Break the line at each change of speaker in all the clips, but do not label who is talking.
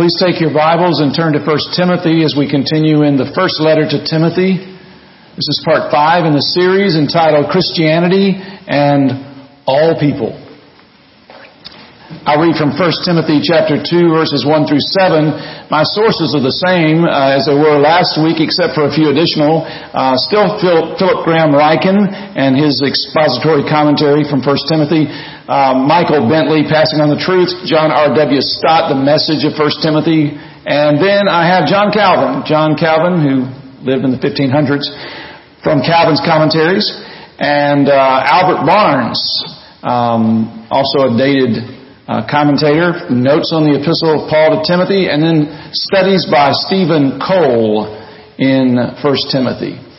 Please take your Bibles and turn to 1 Timothy as we continue in the first letter to Timothy. This is part 5 in the series entitled Christianity and All People. I'll read from 1 Timothy chapter 2 verses 1 through 7. My sources are the same uh, as they were last week except for a few additional. Uh, still Philip Graham Ryken and his expository commentary from 1 Timothy. Uh, Michael Bentley passing on the truth. John R.W. Stott, the message of 1 Timothy. And then I have John Calvin. John Calvin, who lived in the 1500s, from Calvin's commentaries. And uh, Albert Barnes, um, also a dated uh, commentator, notes on the epistle of Paul to Timothy, and then studies by Stephen Cole in 1 Timothy.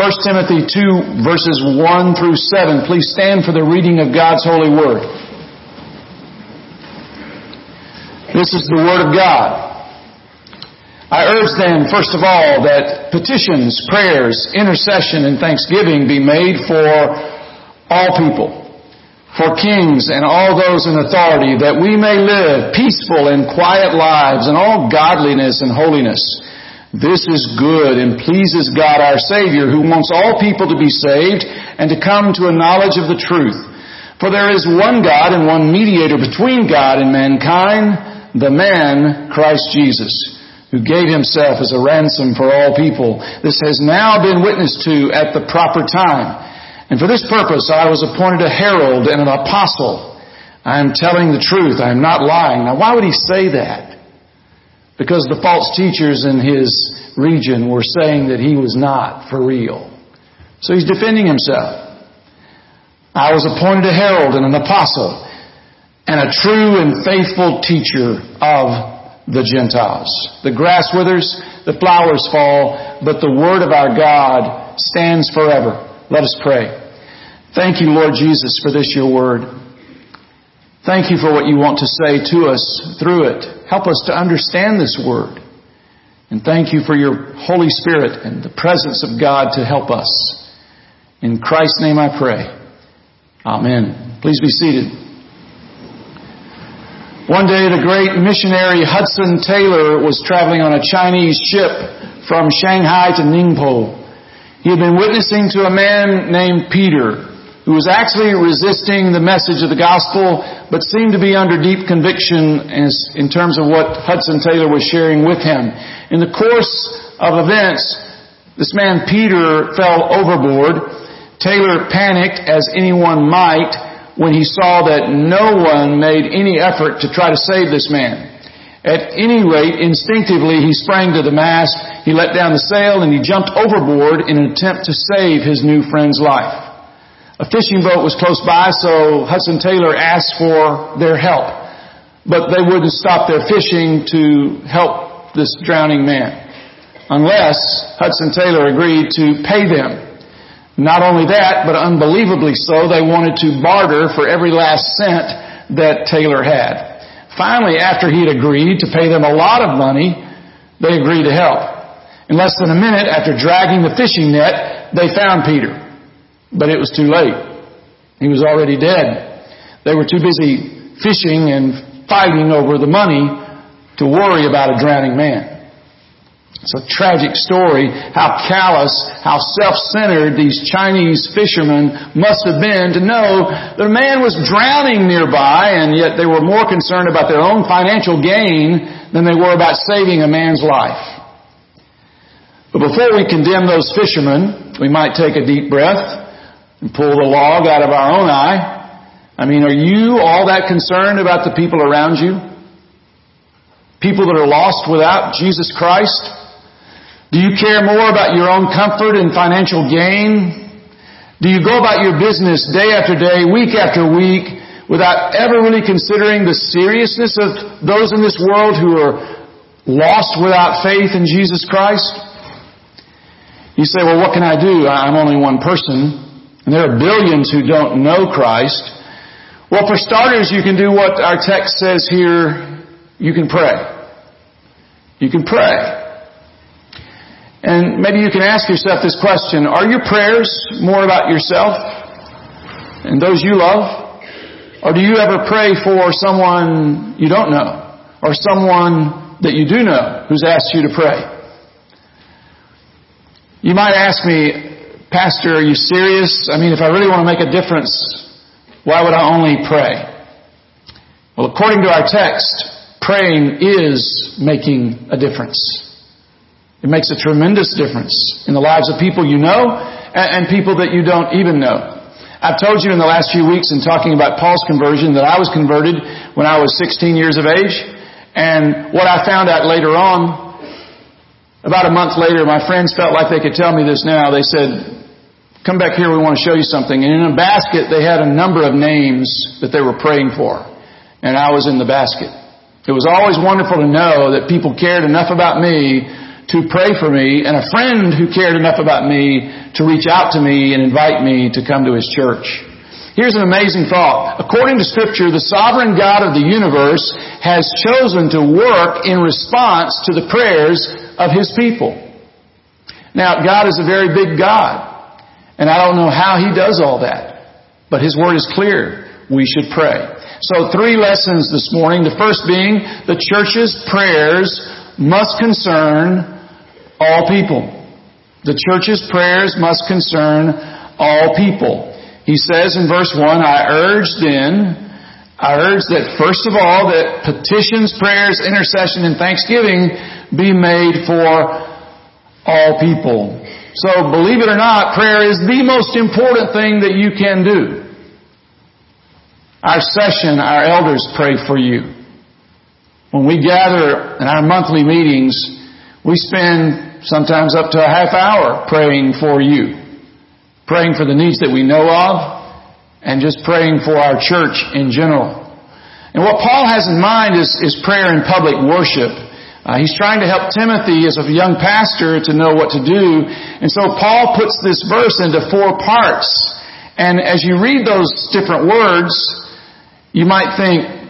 1 Timothy 2 verses 1 through 7. Please stand for the reading of God's holy word. This is the word of God. I urge then, first of all, that petitions, prayers, intercession, and thanksgiving be made for all people for kings and all those in authority, that we may live peaceful and quiet lives in all godliness and holiness. This is good and pleases God our Savior, who wants all people to be saved and to come to a knowledge of the truth. For there is one God and one mediator between God and mankind, the man, Christ Jesus, who gave himself as a ransom for all people. This has now been witnessed to at the proper time. And for this purpose I was appointed a herald and an apostle. I am telling the truth. I am not lying. Now why would he say that? Because the false teachers in his region were saying that he was not for real. So he's defending himself. I was appointed a herald and an apostle and a true and faithful teacher of the Gentiles. The grass withers, the flowers fall, but the word of our God stands forever. Let us pray. Thank you, Lord Jesus, for this, your word. Thank you for what you want to say to us through it. Help us to understand this word. And thank you for your Holy Spirit and the presence of God to help us. In Christ's name I pray. Amen. Please be seated. One day the great missionary Hudson Taylor was traveling on a Chinese ship from Shanghai to Ningpo. He had been witnessing to a man named Peter who was actually resisting the message of the gospel, but seemed to be under deep conviction in terms of what Hudson Taylor was sharing with him. In the course of events, this man Peter fell overboard. Taylor panicked as anyone might when he saw that no one made any effort to try to save this man. At any rate, instinctively, he sprang to the mast, he let down the sail, and he jumped overboard in an attempt to save his new friend's life. A fishing boat was close by, so Hudson Taylor asked for their help. But they wouldn't stop their fishing to help this drowning man. Unless Hudson Taylor agreed to pay them. Not only that, but unbelievably so, they wanted to barter for every last cent that Taylor had. Finally, after he'd agreed to pay them a lot of money, they agreed to help. In less than a minute after dragging the fishing net, they found Peter. But it was too late. He was already dead. They were too busy fishing and fighting over the money to worry about a drowning man. It's a tragic story how callous, how self-centered these Chinese fishermen must have been to know that a man was drowning nearby and yet they were more concerned about their own financial gain than they were about saving a man's life. But before we condemn those fishermen, we might take a deep breath and pull the log out of our own eye. I mean, are you all that concerned about the people around you? People that are lost without Jesus Christ? Do you care more about your own comfort and financial gain? Do you go about your business day after day, week after week, without ever really considering the seriousness of those in this world who are lost without faith in Jesus Christ? You say, well, what can I do? I'm only one person. And there are billions who don't know Christ. Well, for starters, you can do what our text says here. You can pray. You can pray. And maybe you can ask yourself this question. Are your prayers more about yourself and those you love? Or do you ever pray for someone you don't know or someone that you do know who's asked you to pray. You might ask me, Pastor, are you serious? I mean, if I really want to make a difference, why would I only pray? Well, according to our text, praying is making a difference. It makes a tremendous difference in the lives of people you know and people that you don't even know. I've told you in the last few weeks in talking about Paul's conversion that I was converted when I was 16 years of age. And what I found out later on, about a month later, my friends felt like they could tell me this now. They said, come back here, we want to show you something. And in a basket, they had a number of names that they were praying for. And I was in the basket. It was always wonderful to know that people cared enough about me to pray for me and a friend who cared enough about me to reach out to me and invite me to come to his church. Here's an amazing thought. According to scripture, the sovereign God of the universe has chosen to work in response to the prayers of his people. Now, God is a very big God, and I don't know how he does all that, but his word is clear. We should pray. So three lessons this morning. The first being the church's prayers must concern all people. The church's prayers must concern all people. He says in verse 1, I urge then, I urge that first of all that petitions, prayers, intercession, and thanksgiving be made for all people. So believe it or not, prayer is the most important thing that you can do. Our session, our elders pray for you. When we gather in our monthly meetings, we spend sometimes up to a half hour praying for you. Praying for the needs that we know of and just praying for our church in general. And what Paul has in mind is, is prayer in public worship. Uh, he's trying to help Timothy as a young pastor to know what to do. And so Paul puts this verse into four parts. And as you read those different words, you might think,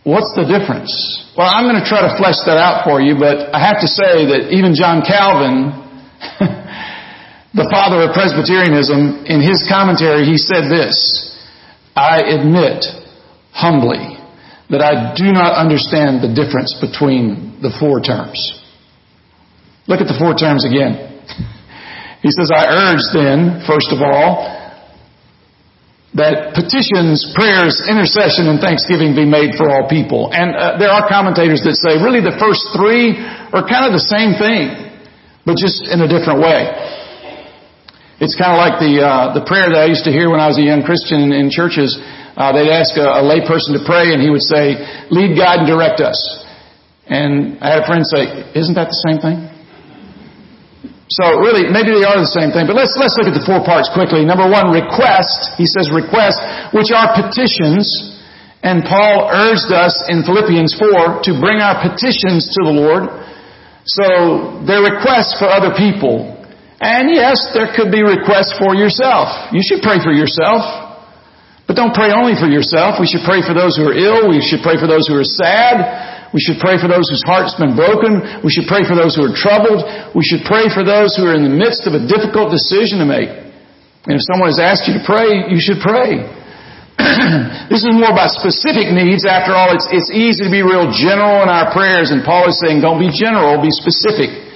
What's the difference? Well, I'm going to try to flesh that out for you, but I have to say that even John Calvin, the father of Presbyterianism, in his commentary, he said this, I admit humbly that I do not understand the difference between the four terms. Look at the four terms again. He says, I urge then, first of all, that petitions, prayers, intercession, and thanksgiving be made for all people. And uh, there are commentators that say really the first three are kind of the same thing, but just in a different way. It's kind of like the uh, the prayer that I used to hear when I was a young Christian in, in churches. Uh, they'd ask a, a lay person to pray, and he would say, "Lead, guide, and direct us." And I had a friend say, "Isn't that the same thing?" So really, maybe they are the same thing, but let's, let's look at the four parts quickly. Number one, request. He says request, which are petitions. And Paul urged us in Philippians 4 to bring our petitions to the Lord. So they're requests for other people. And yes, there could be requests for yourself. You should pray for yourself. But don't pray only for yourself. We should pray for those who are ill. We should pray for those who are sad. We should pray for those whose heart's been broken. We should pray for those who are troubled. We should pray for those who are in the midst of a difficult decision to make. And if someone has asked you to pray, you should pray. this is more about specific needs. After all, it's, it's easy to be real general in our prayers, and Paul is saying, don't be general, be specific.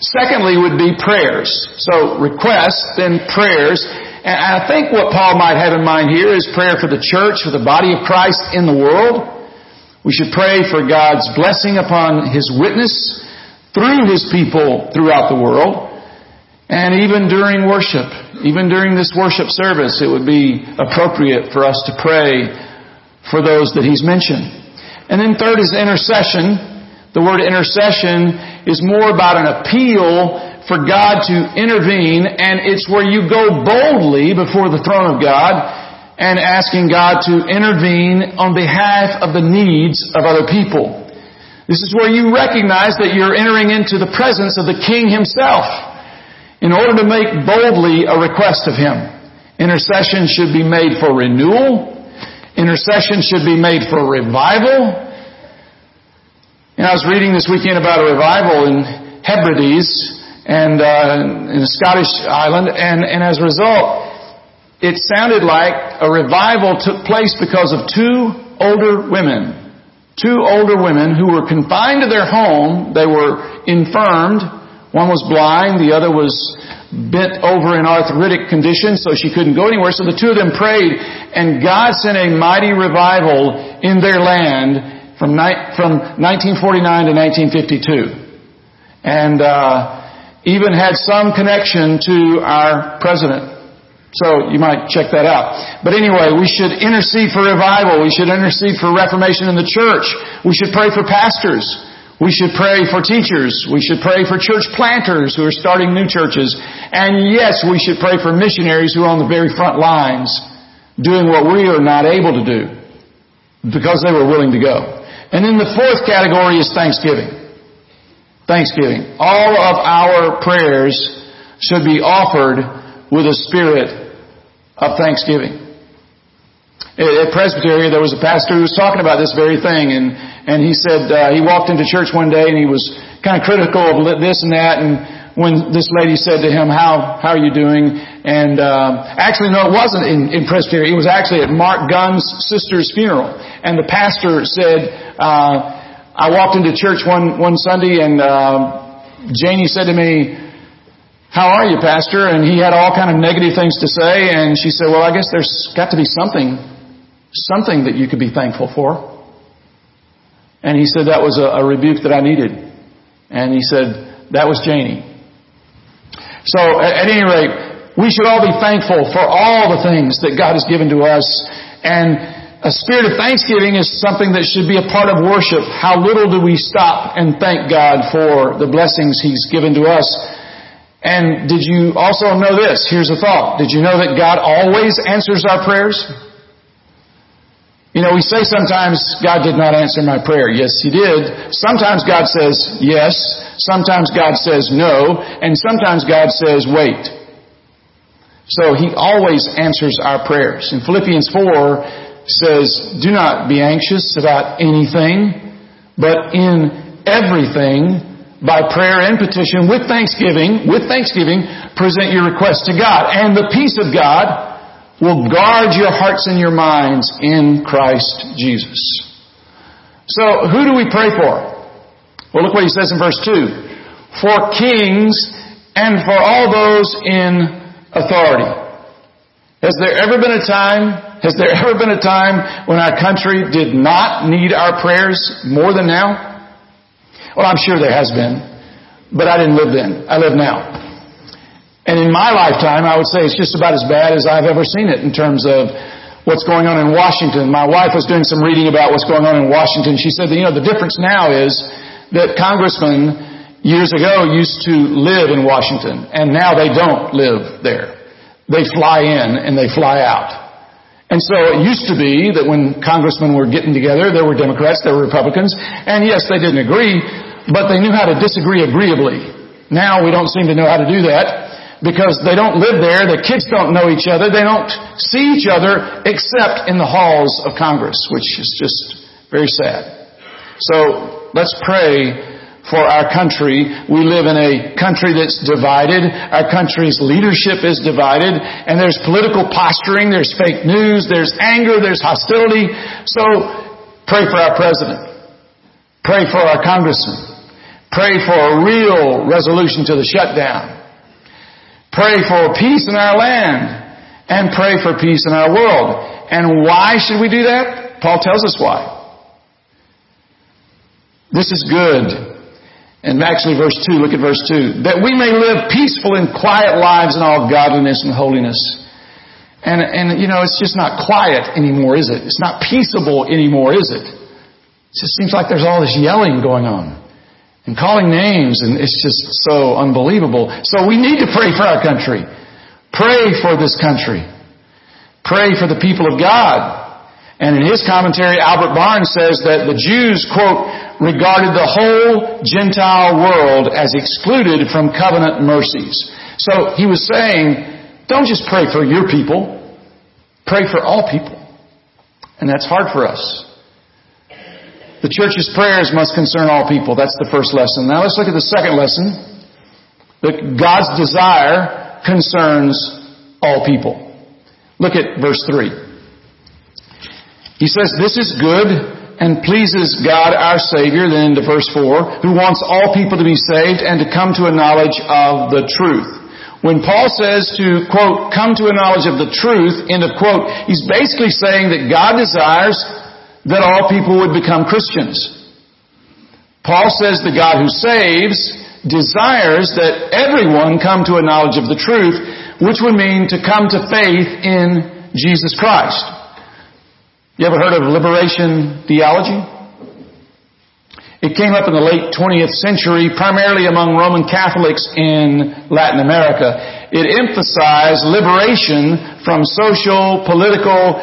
Secondly would be prayers. So requests, then prayers. And I think what Paul might have in mind here is prayer for the church, for the body of Christ in the world. We should pray for God's blessing upon His witness through His people throughout the world. And even during worship, even during this worship service, it would be appropriate for us to pray for those that He's mentioned. And then third is intercession. The word intercession is more about an appeal for God to intervene, and it's where you go boldly before the throne of God and asking God to intervene on behalf of the needs of other people. This is where you recognize that you're entering into the presence of the King Himself in order to make boldly a request of Him. Intercession should be made for renewal. Intercession should be made for revival. And I was reading this weekend about a revival in Hebrides and uh, in a Scottish island, and, and as a result, it sounded like a revival took place because of two older women two older women who were confined to their home. They were infirmed. One was blind, the other was bent over in arthritic condition, so she couldn't go anywhere. So the two of them prayed, and God sent a mighty revival in their land from, from 1949 to 1952. And uh, even had some connection to our president. So you might check that out. But anyway, we should intercede for revival. We should intercede for reformation in the church. We should pray for pastors. We should pray for teachers. We should pray for church planters who are starting new churches. And yes, we should pray for missionaries who are on the very front lines doing what we are not able to do because they were willing to go. And then the fourth category is thanksgiving. Thanksgiving. All of our prayers should be offered with a spirit of thanksgiving. At Presbytery, there was a pastor who was talking about this very thing, and and he said uh, he walked into church one day and he was kind of critical of this and that, and when this lady said to him, "How how are you doing?" and uh, actually, no, it wasn't in, in Presbytery. It was actually at Mark Gunn's sister's funeral, and the pastor said, uh, "I walked into church one one Sunday, and uh, Janie said to me." How are you, Pastor? And he had all kind of negative things to say, and she said, Well, I guess there's got to be something, something that you could be thankful for. And he said that was a, a rebuke that I needed. And he said, That was Janie. So, at, any rate, we should all be thankful for all the things that God has given to us. And a spirit of thanksgiving is something that should be a part of worship. How little do we stop and thank God for the blessings He's given to us? And did you also know this? Here's a thought. Did you know that God always answers our prayers? You know, we say sometimes God did not answer my prayer. Yes, He did. Sometimes God says yes. Sometimes God says no. And sometimes God says wait. So He always answers our prayers. In Philippians 4 says, do not be anxious about anything, but in everything by prayer and petition with thanksgiving, with thanksgiving, present your request to God. And the peace of God will guard your hearts and your minds in Christ Jesus. So, who do we pray for? Well, look what he says in verse 2. For kings and for all those in authority. Has there ever been a time, has there ever been a time when our country did not need our prayers more than now? Well, I'm sure there has been, but I didn't live then. I live now. And in my lifetime, I would say it's just about as bad as I've ever seen it in terms of what's going on in Washington. My wife was doing some reading about what's going on in Washington. She said that, you know, the difference now is that congressmen years ago used to live in Washington, and now they don't live there. They fly in and they fly out. And so it used to be that when congressmen were getting together, there were Democrats, there were Republicans, and yes, they didn't agree, but they knew how to disagree agreeably. Now we don't seem to know how to do that because they don't live there, the kids don't know each other, they don't see each other except in the halls of Congress, which is just very sad. So let's pray for our country. We live in a country that's divided. Our country's leadership is divided. And there's political posturing, there's fake news, there's anger, there's hostility. So pray for our president. Pray for our congressman. Pray for a real resolution to the shutdown. Pray for peace in our land. And pray for peace in our world. And why should we do that? Paul tells us why. This is good and actually verse 2, look at verse 2. That we may live peaceful and quiet lives in all godliness and holiness. And, and, you know, it's just not quiet anymore, is it? It's not peaceable anymore, is it? It just seems like there's all this yelling going on. And calling names, and it's just so unbelievable. So we need to pray for our country. Pray for this country. Pray for the people of God. And in his commentary, Albert Barnes says that the Jews, quote, regarded the whole Gentile world as excluded from covenant mercies. So he was saying, don't just pray for your people, pray for all people. And that's hard for us. The church's prayers must concern all people. That's the first lesson. Now let's look at the second lesson. That God's desire concerns all people. Look at verse 3. He says, This is good and pleases God our Savior, then into verse 4, who wants all people to be saved and to come to a knowledge of the truth. When Paul says to, quote, come to a knowledge of the truth, end of quote, he's basically saying that God desires that all people would become Christians. Paul says the God who saves desires that everyone come to a knowledge of the truth, which would mean to come to faith in Jesus Christ. You ever heard of liberation theology? It came up in the late 20th century, primarily among Roman Catholics in Latin America. It emphasized liberation from social, political,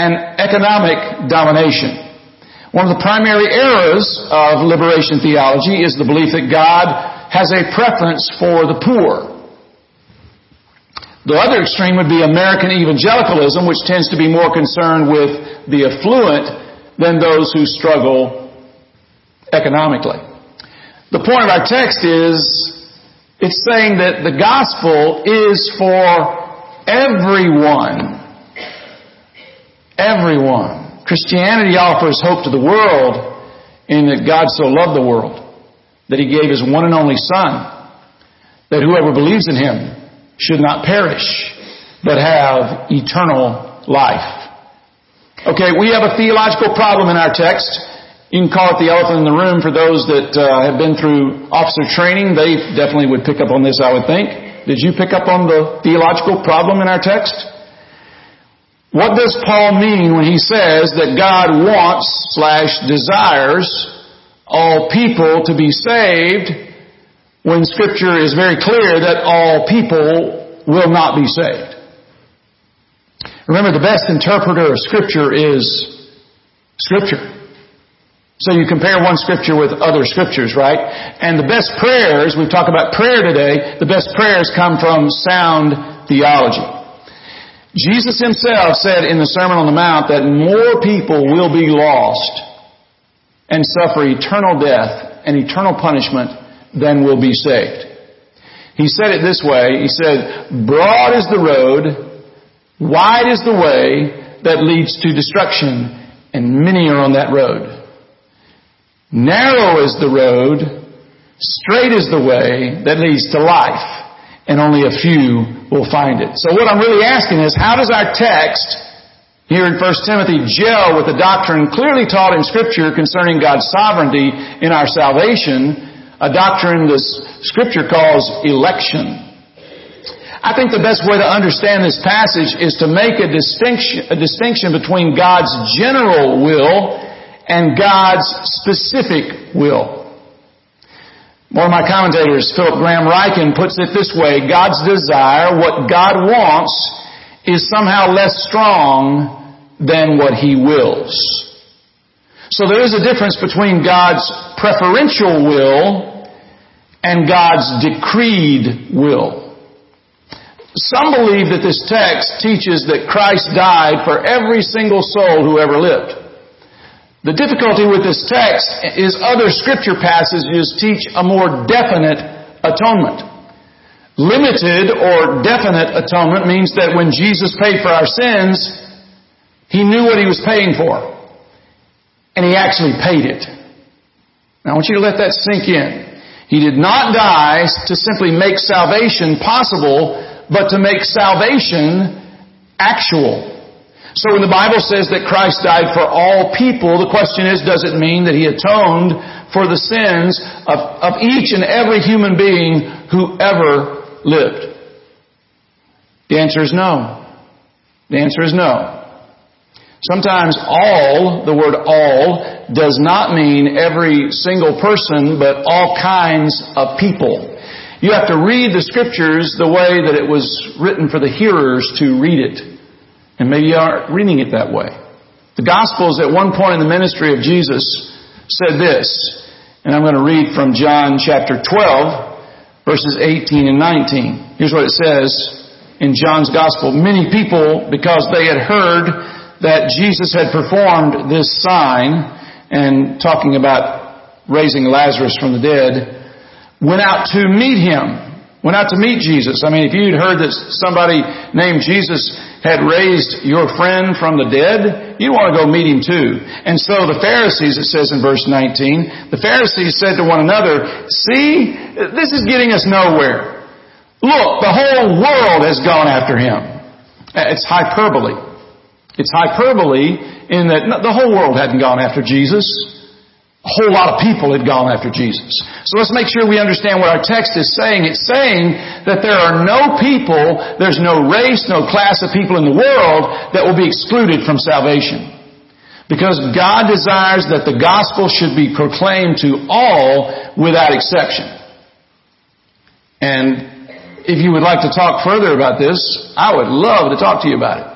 and economic domination. One of the primary errors of liberation theology is the belief that God has a preference for the poor. The other extreme would be American evangelicalism, which tends to be more concerned with the affluent than those who struggle economically. The point of our text is, it's saying that the gospel is for everyone. Everyone. Christianity offers hope to the world in that God so loved the world that He gave His one and only Son, that whoever believes in Him should not perish, but have eternal life. Okay, we have a theological problem in our text. You can call it the elephant in the room for those that uh, have been through officer training. They definitely would pick up on this, I would think. Did you pick up on the theological problem in our text? What does Paul mean when he says that God wants slash desires all people to be saved when scripture is very clear that all people will not be saved? Remember, the best interpreter of scripture is scripture. So you compare one scripture with other scriptures, right? And the best prayers, we've talked about prayer today, the best prayers come from sound theology. Jesus himself said in the Sermon on the Mount that more people will be lost and suffer eternal death and eternal punishment than will be saved. He said it this way. He said, broad is the road, wide is the way that leads to destruction, and many are on that road. Narrow is the road, straight is the way that leads to life and only a few will find it. So what I'm really asking is, how does our text here in 1 Timothy gel with the doctrine clearly taught in Scripture concerning God's sovereignty in our salvation, a doctrine the Scripture calls election? I think the best way to understand this passage is to make a distinction, a distinction between God's general will and God's specific will. One of my commentators, Philip Graham Ryken, puts it this way, God's desire, what God wants, is somehow less strong than what He wills. So there is a difference between God's preferential will and God's decreed will. Some believe that this text teaches that Christ died for every single soul who ever lived. The difficulty with this text is other scripture passages teach a more definite atonement. Limited or definite atonement means that when Jesus paid for our sins, He knew what He was paying for. And He actually paid it. Now I want you to let that sink in. He did not die to simply make salvation possible, but to make salvation actual. So when the Bible says that Christ died for all people, the question is, does it mean that He atoned for the sins of, of each and every human being who ever lived? The answer is no. The answer is no. Sometimes all, the word all, does not mean every single person, but all kinds of people. You have to read the scriptures the way that it was written for the hearers to read it. And maybe you aren't reading it that way. The Gospels at one point in the ministry of Jesus said this, and I'm going to read from John chapter 12, verses 18 and 19. Here's what it says in John's Gospel. Many people, because they had heard that Jesus had performed this sign, and talking about raising Lazarus from the dead, went out to meet him went out to meet Jesus. I mean, if you'd heard that somebody named Jesus had raised your friend from the dead, you want to go meet him too. And so the Pharisees, it says in verse 19, the Pharisees said to one another, see, this is getting us nowhere. Look, the whole world has gone after him. Uh, it's hyperbole. It's hyperbole in that the whole world hadn't gone after Jesus. A whole lot of people had gone after Jesus. So let's make sure we understand what our text is saying. It's saying that there are no people, there's no race, no class of people in the world that will be excluded from salvation. Because God desires that the gospel should be proclaimed to all without exception. And if you would like to talk further about this, I would love to talk to you about it.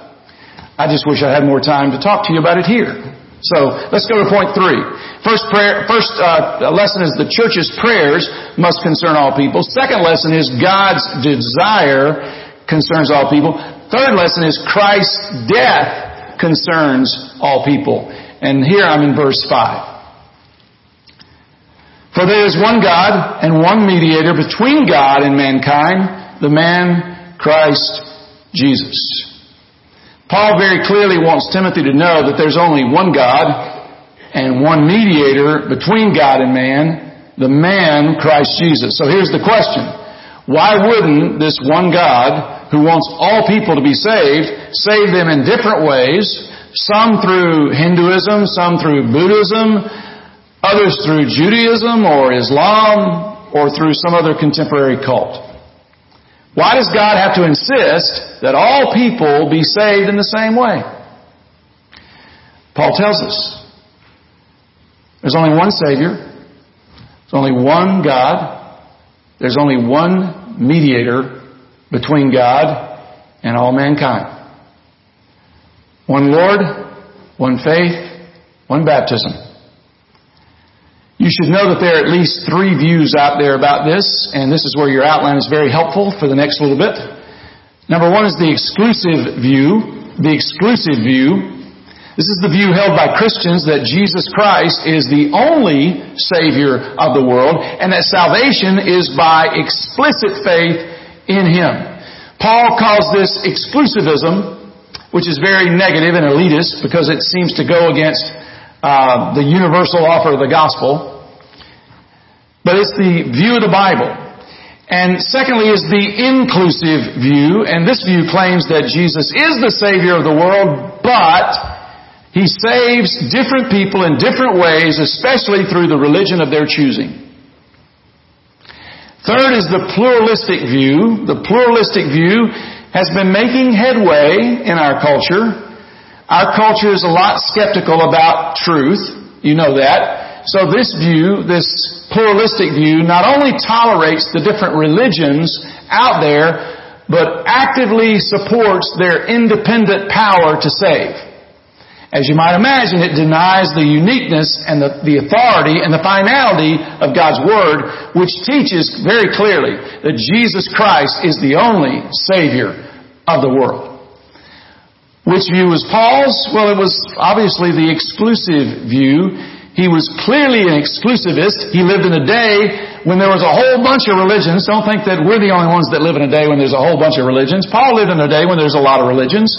I just wish I had more time to talk to you about it here. So let's go to point three. First prayer, first uh, lesson is the church's prayers must concern all people. Second lesson is God's desire concerns all people. Third lesson is Christ's death concerns all people. And here I'm in verse five. For there is one God and one mediator between God and mankind, the man Christ Jesus. Paul very clearly wants Timothy to know that there's only one God and one mediator between God and man, the man Christ Jesus. So here's the question. Why wouldn't this one God who wants all people to be saved save them in different ways, some through Hinduism, some through Buddhism, others through Judaism or Islam or through some other contemporary cult? Why does God have to insist that all people be saved in the same way? Paul tells us there's only one Savior, there's only one God, there's only one mediator between God and all mankind. One Lord, one faith, one baptism. You should know that there are at least three views out there about this, and this is where your outline is very helpful for the next little bit. Number one is the exclusive view. The exclusive view. This is the view held by Christians that Jesus Christ is the only Savior of the world, and that salvation is by explicit faith in Him. Paul calls this exclusivism, which is very negative and elitist because it seems to go against uh, the universal offer of the gospel, but it's the view of the Bible. And secondly is the inclusive view, and this view claims that Jesus is the Savior of the world, but He saves different people in different ways, especially through the religion of their choosing. Third is the pluralistic view. The pluralistic view has been making headway in our culture our culture is a lot skeptical about truth. You know that. So this view, this pluralistic view, not only tolerates the different religions out there, but actively supports their independent power to save. As you might imagine, it denies the uniqueness and the, the authority and the finality of God's Word, which teaches very clearly that Jesus Christ is the only Savior of the world. Which view was Paul's? Well, it was obviously the exclusive view. He was clearly an exclusivist. He lived in a day when there was a whole bunch of religions. Don't think that we're the only ones that live in a day when there's a whole bunch of religions. Paul lived in a day when there's a lot of religions.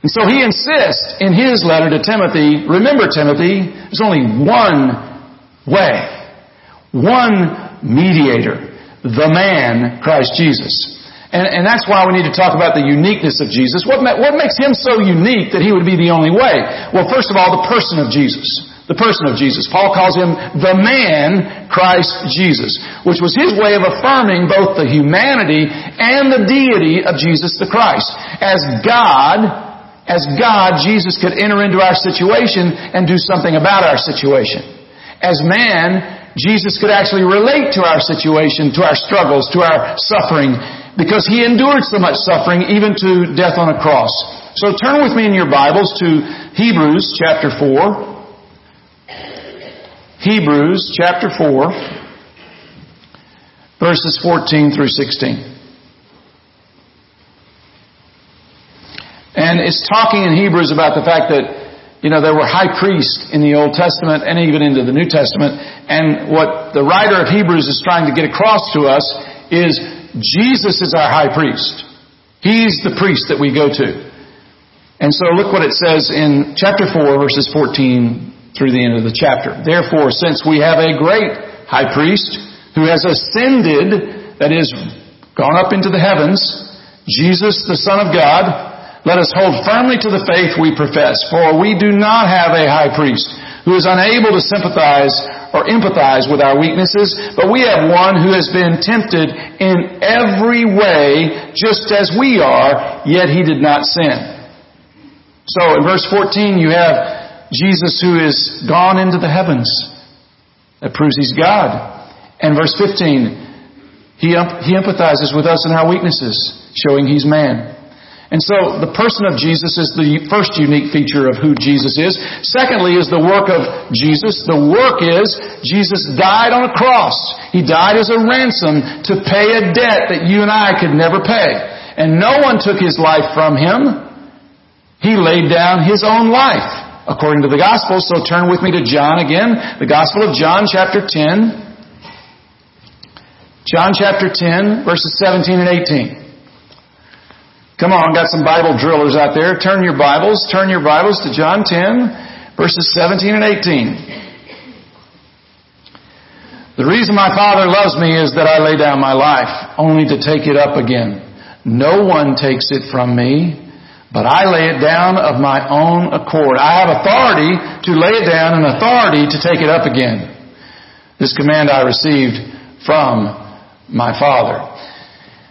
And so he insists in his letter to Timothy, remember Timothy, there's only one way, one mediator, the man, Christ Jesus. And, and, that's why we need to talk about the uniqueness of Jesus. What, what makes him so unique that he would be the only way? Well, first of all, the person of Jesus. The person of Jesus. Paul calls him the man, Christ Jesus, which was his way of affirming both the humanity and the deity of Jesus the Christ. As God, as God, Jesus could enter into our situation and do something about our situation. As man, Jesus could actually relate to our situation, to our struggles, to our suffering, because he endured so much suffering, even to death on a cross. So turn with me in your Bibles to Hebrews chapter 4. Hebrews chapter 4, verses 14 through 16. And it's talking in Hebrews about the fact that, you know, there were high priests in the Old Testament and even into the New Testament. And what the writer of Hebrews is trying to get across to us is Jesus is our high priest. He's the priest that we go to. And so look what it says in chapter 4, verses 14 through the end of the chapter. Therefore, since we have a great high priest who has ascended, that is, gone up into the heavens, Jesus, the Son of God, let us hold firmly to the faith we profess, for we do not have a high priest who is unable to sympathize or empathize with our weaknesses, but we have one who has been tempted in every way just as we are, yet he did not sin. So in verse 14, you have Jesus who is gone into the heavens. That proves he's God. And verse 15, he, he empathizes with us in our weaknesses, showing he's man. And so the person of Jesus is the first unique feature of who Jesus is. Secondly is the work of Jesus. The work is Jesus died on a cross. He died as a ransom to pay a debt that you and I could never pay. And no one took his life from him. He laid down His own life according to the Gospel. So turn with me to John again, the Gospel of John chapter 10. John chapter 10 verses 17 and 18. Come on, got some Bible drillers out there. Turn your Bibles, turn your Bibles to John 10 verses 17 and 18. The reason my Father loves me is that I lay down my life only to take it up again. No one takes it from me, but I lay it down of my own accord. I have authority to lay it down and authority to take it up again. This command I received from my Father.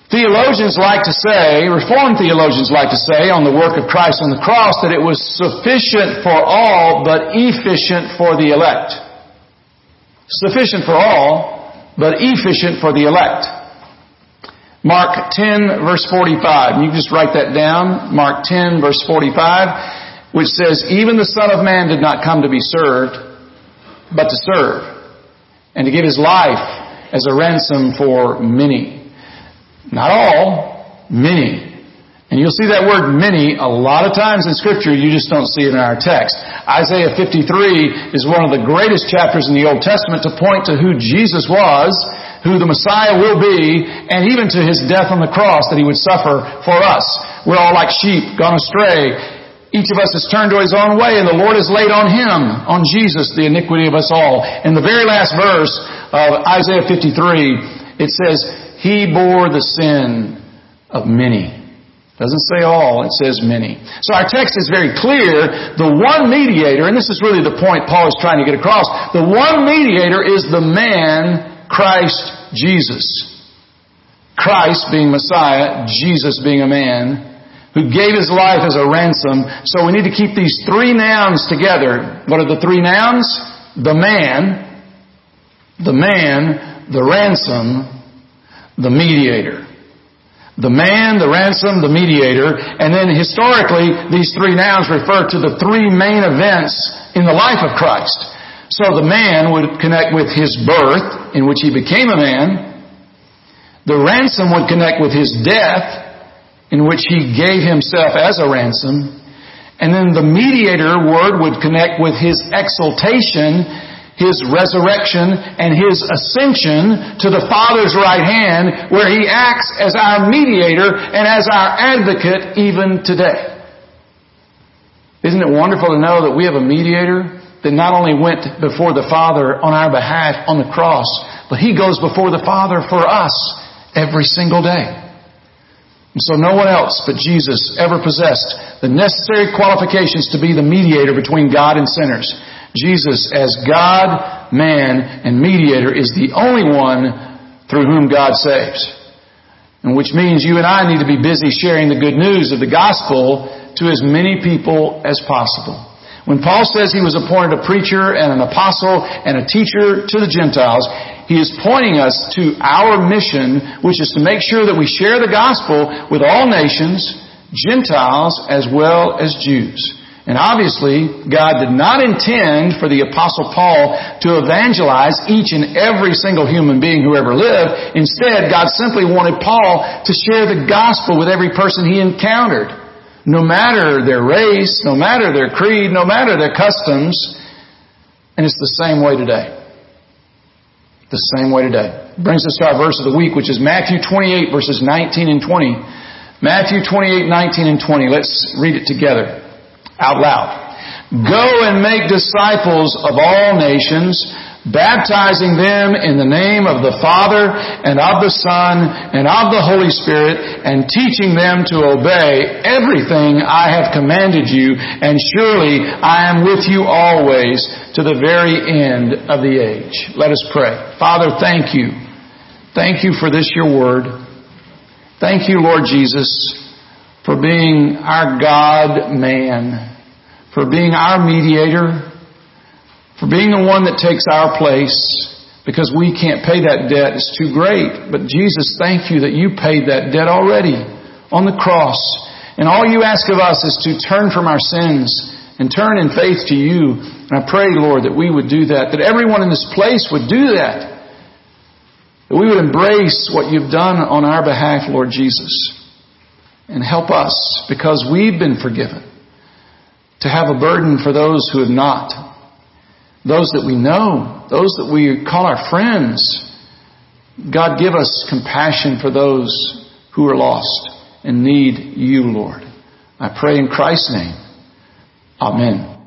Theologians like to say, Reformed theologians like to say on the work of Christ on the cross that it was sufficient for all but efficient for the elect. Sufficient for all, but efficient for the elect. Mark 10 verse 45. You can just write that down. Mark 10 verse 45, which says, Even the Son of Man did not come to be served, but to serve, and to give his life as a ransom for many. Not all, many. And you'll see that word many a lot of times in scripture, you just don't see it in our text. Isaiah 53 is one of the greatest chapters in the Old Testament to point to who Jesus was who the Messiah will be, and even to his death on the cross that he would suffer for us. We're all like sheep, gone astray. Each of us has turned to his own way, and the Lord has laid on him, on Jesus, the iniquity of us all. In the very last verse of Isaiah 53, it says, He bore the sin of many. Doesn't say all, it says many. So our text is very clear. The one mediator, and this is really the point Paul is trying to get across, the one mediator is the man Christ Jesus. Christ being Messiah, Jesus being a man, who gave his life as a ransom. So we need to keep these three nouns together. What are the three nouns? The man, the man, the ransom, the mediator. The man, the ransom, the mediator, and then historically, these three nouns refer to the three main events in the life of Christ. So the man would connect with his birth, in which he became a man. The ransom would connect with his death, in which he gave himself as a ransom. And then the mediator word would connect with his exaltation, his resurrection, and his ascension to the Father's right hand, where he acts as our mediator and as our advocate even today. Isn't it wonderful to know that we have a mediator that not only went before the Father on our behalf on the cross, but He goes before the Father for us every single day. And so no one else but Jesus ever possessed the necessary qualifications to be the mediator between God and sinners. Jesus, as God, man, and mediator, is the only one through whom God saves. And which means you and I need to be busy sharing the good news of the gospel to as many people as possible. When Paul says he was appointed a preacher and an apostle and a teacher to the Gentiles, he is pointing us to our mission, which is to make sure that we share the gospel with all nations, Gentiles as well as Jews. And obviously, God did not intend for the apostle Paul to evangelize each and every single human being who ever lived. Instead, God simply wanted Paul to share the gospel with every person he encountered no matter their race, no matter their creed, no matter their customs. And it's the same way today. The same way today. Brings us to our verse of the week, which is Matthew 28 verses 19 and 20. Matthew 28, 19 and 20. Let's read it together out loud. Go and make disciples of all nations, baptizing them in the name of the Father and of the Son and of the Holy Spirit and teaching them to obey everything I have commanded you and surely I am with you always to the very end of the age. Let us pray. Father, thank you. Thank you for this your word. Thank you, Lord Jesus, for being our God man, for being our mediator, for being the one that takes our place because we can't pay that debt. It's too great. But Jesus, thank you that you paid that debt already on the cross. And all you ask of us is to turn from our sins and turn in faith to you. And I pray, Lord, that we would do that, that everyone in this place would do that. That we would embrace what you've done on our behalf, Lord Jesus, and help us, because we've been forgiven, to have a burden for those who have not. Those that we know, those that we call our friends. God, give us compassion for those who are lost and need you, Lord. I pray in Christ's name. Amen.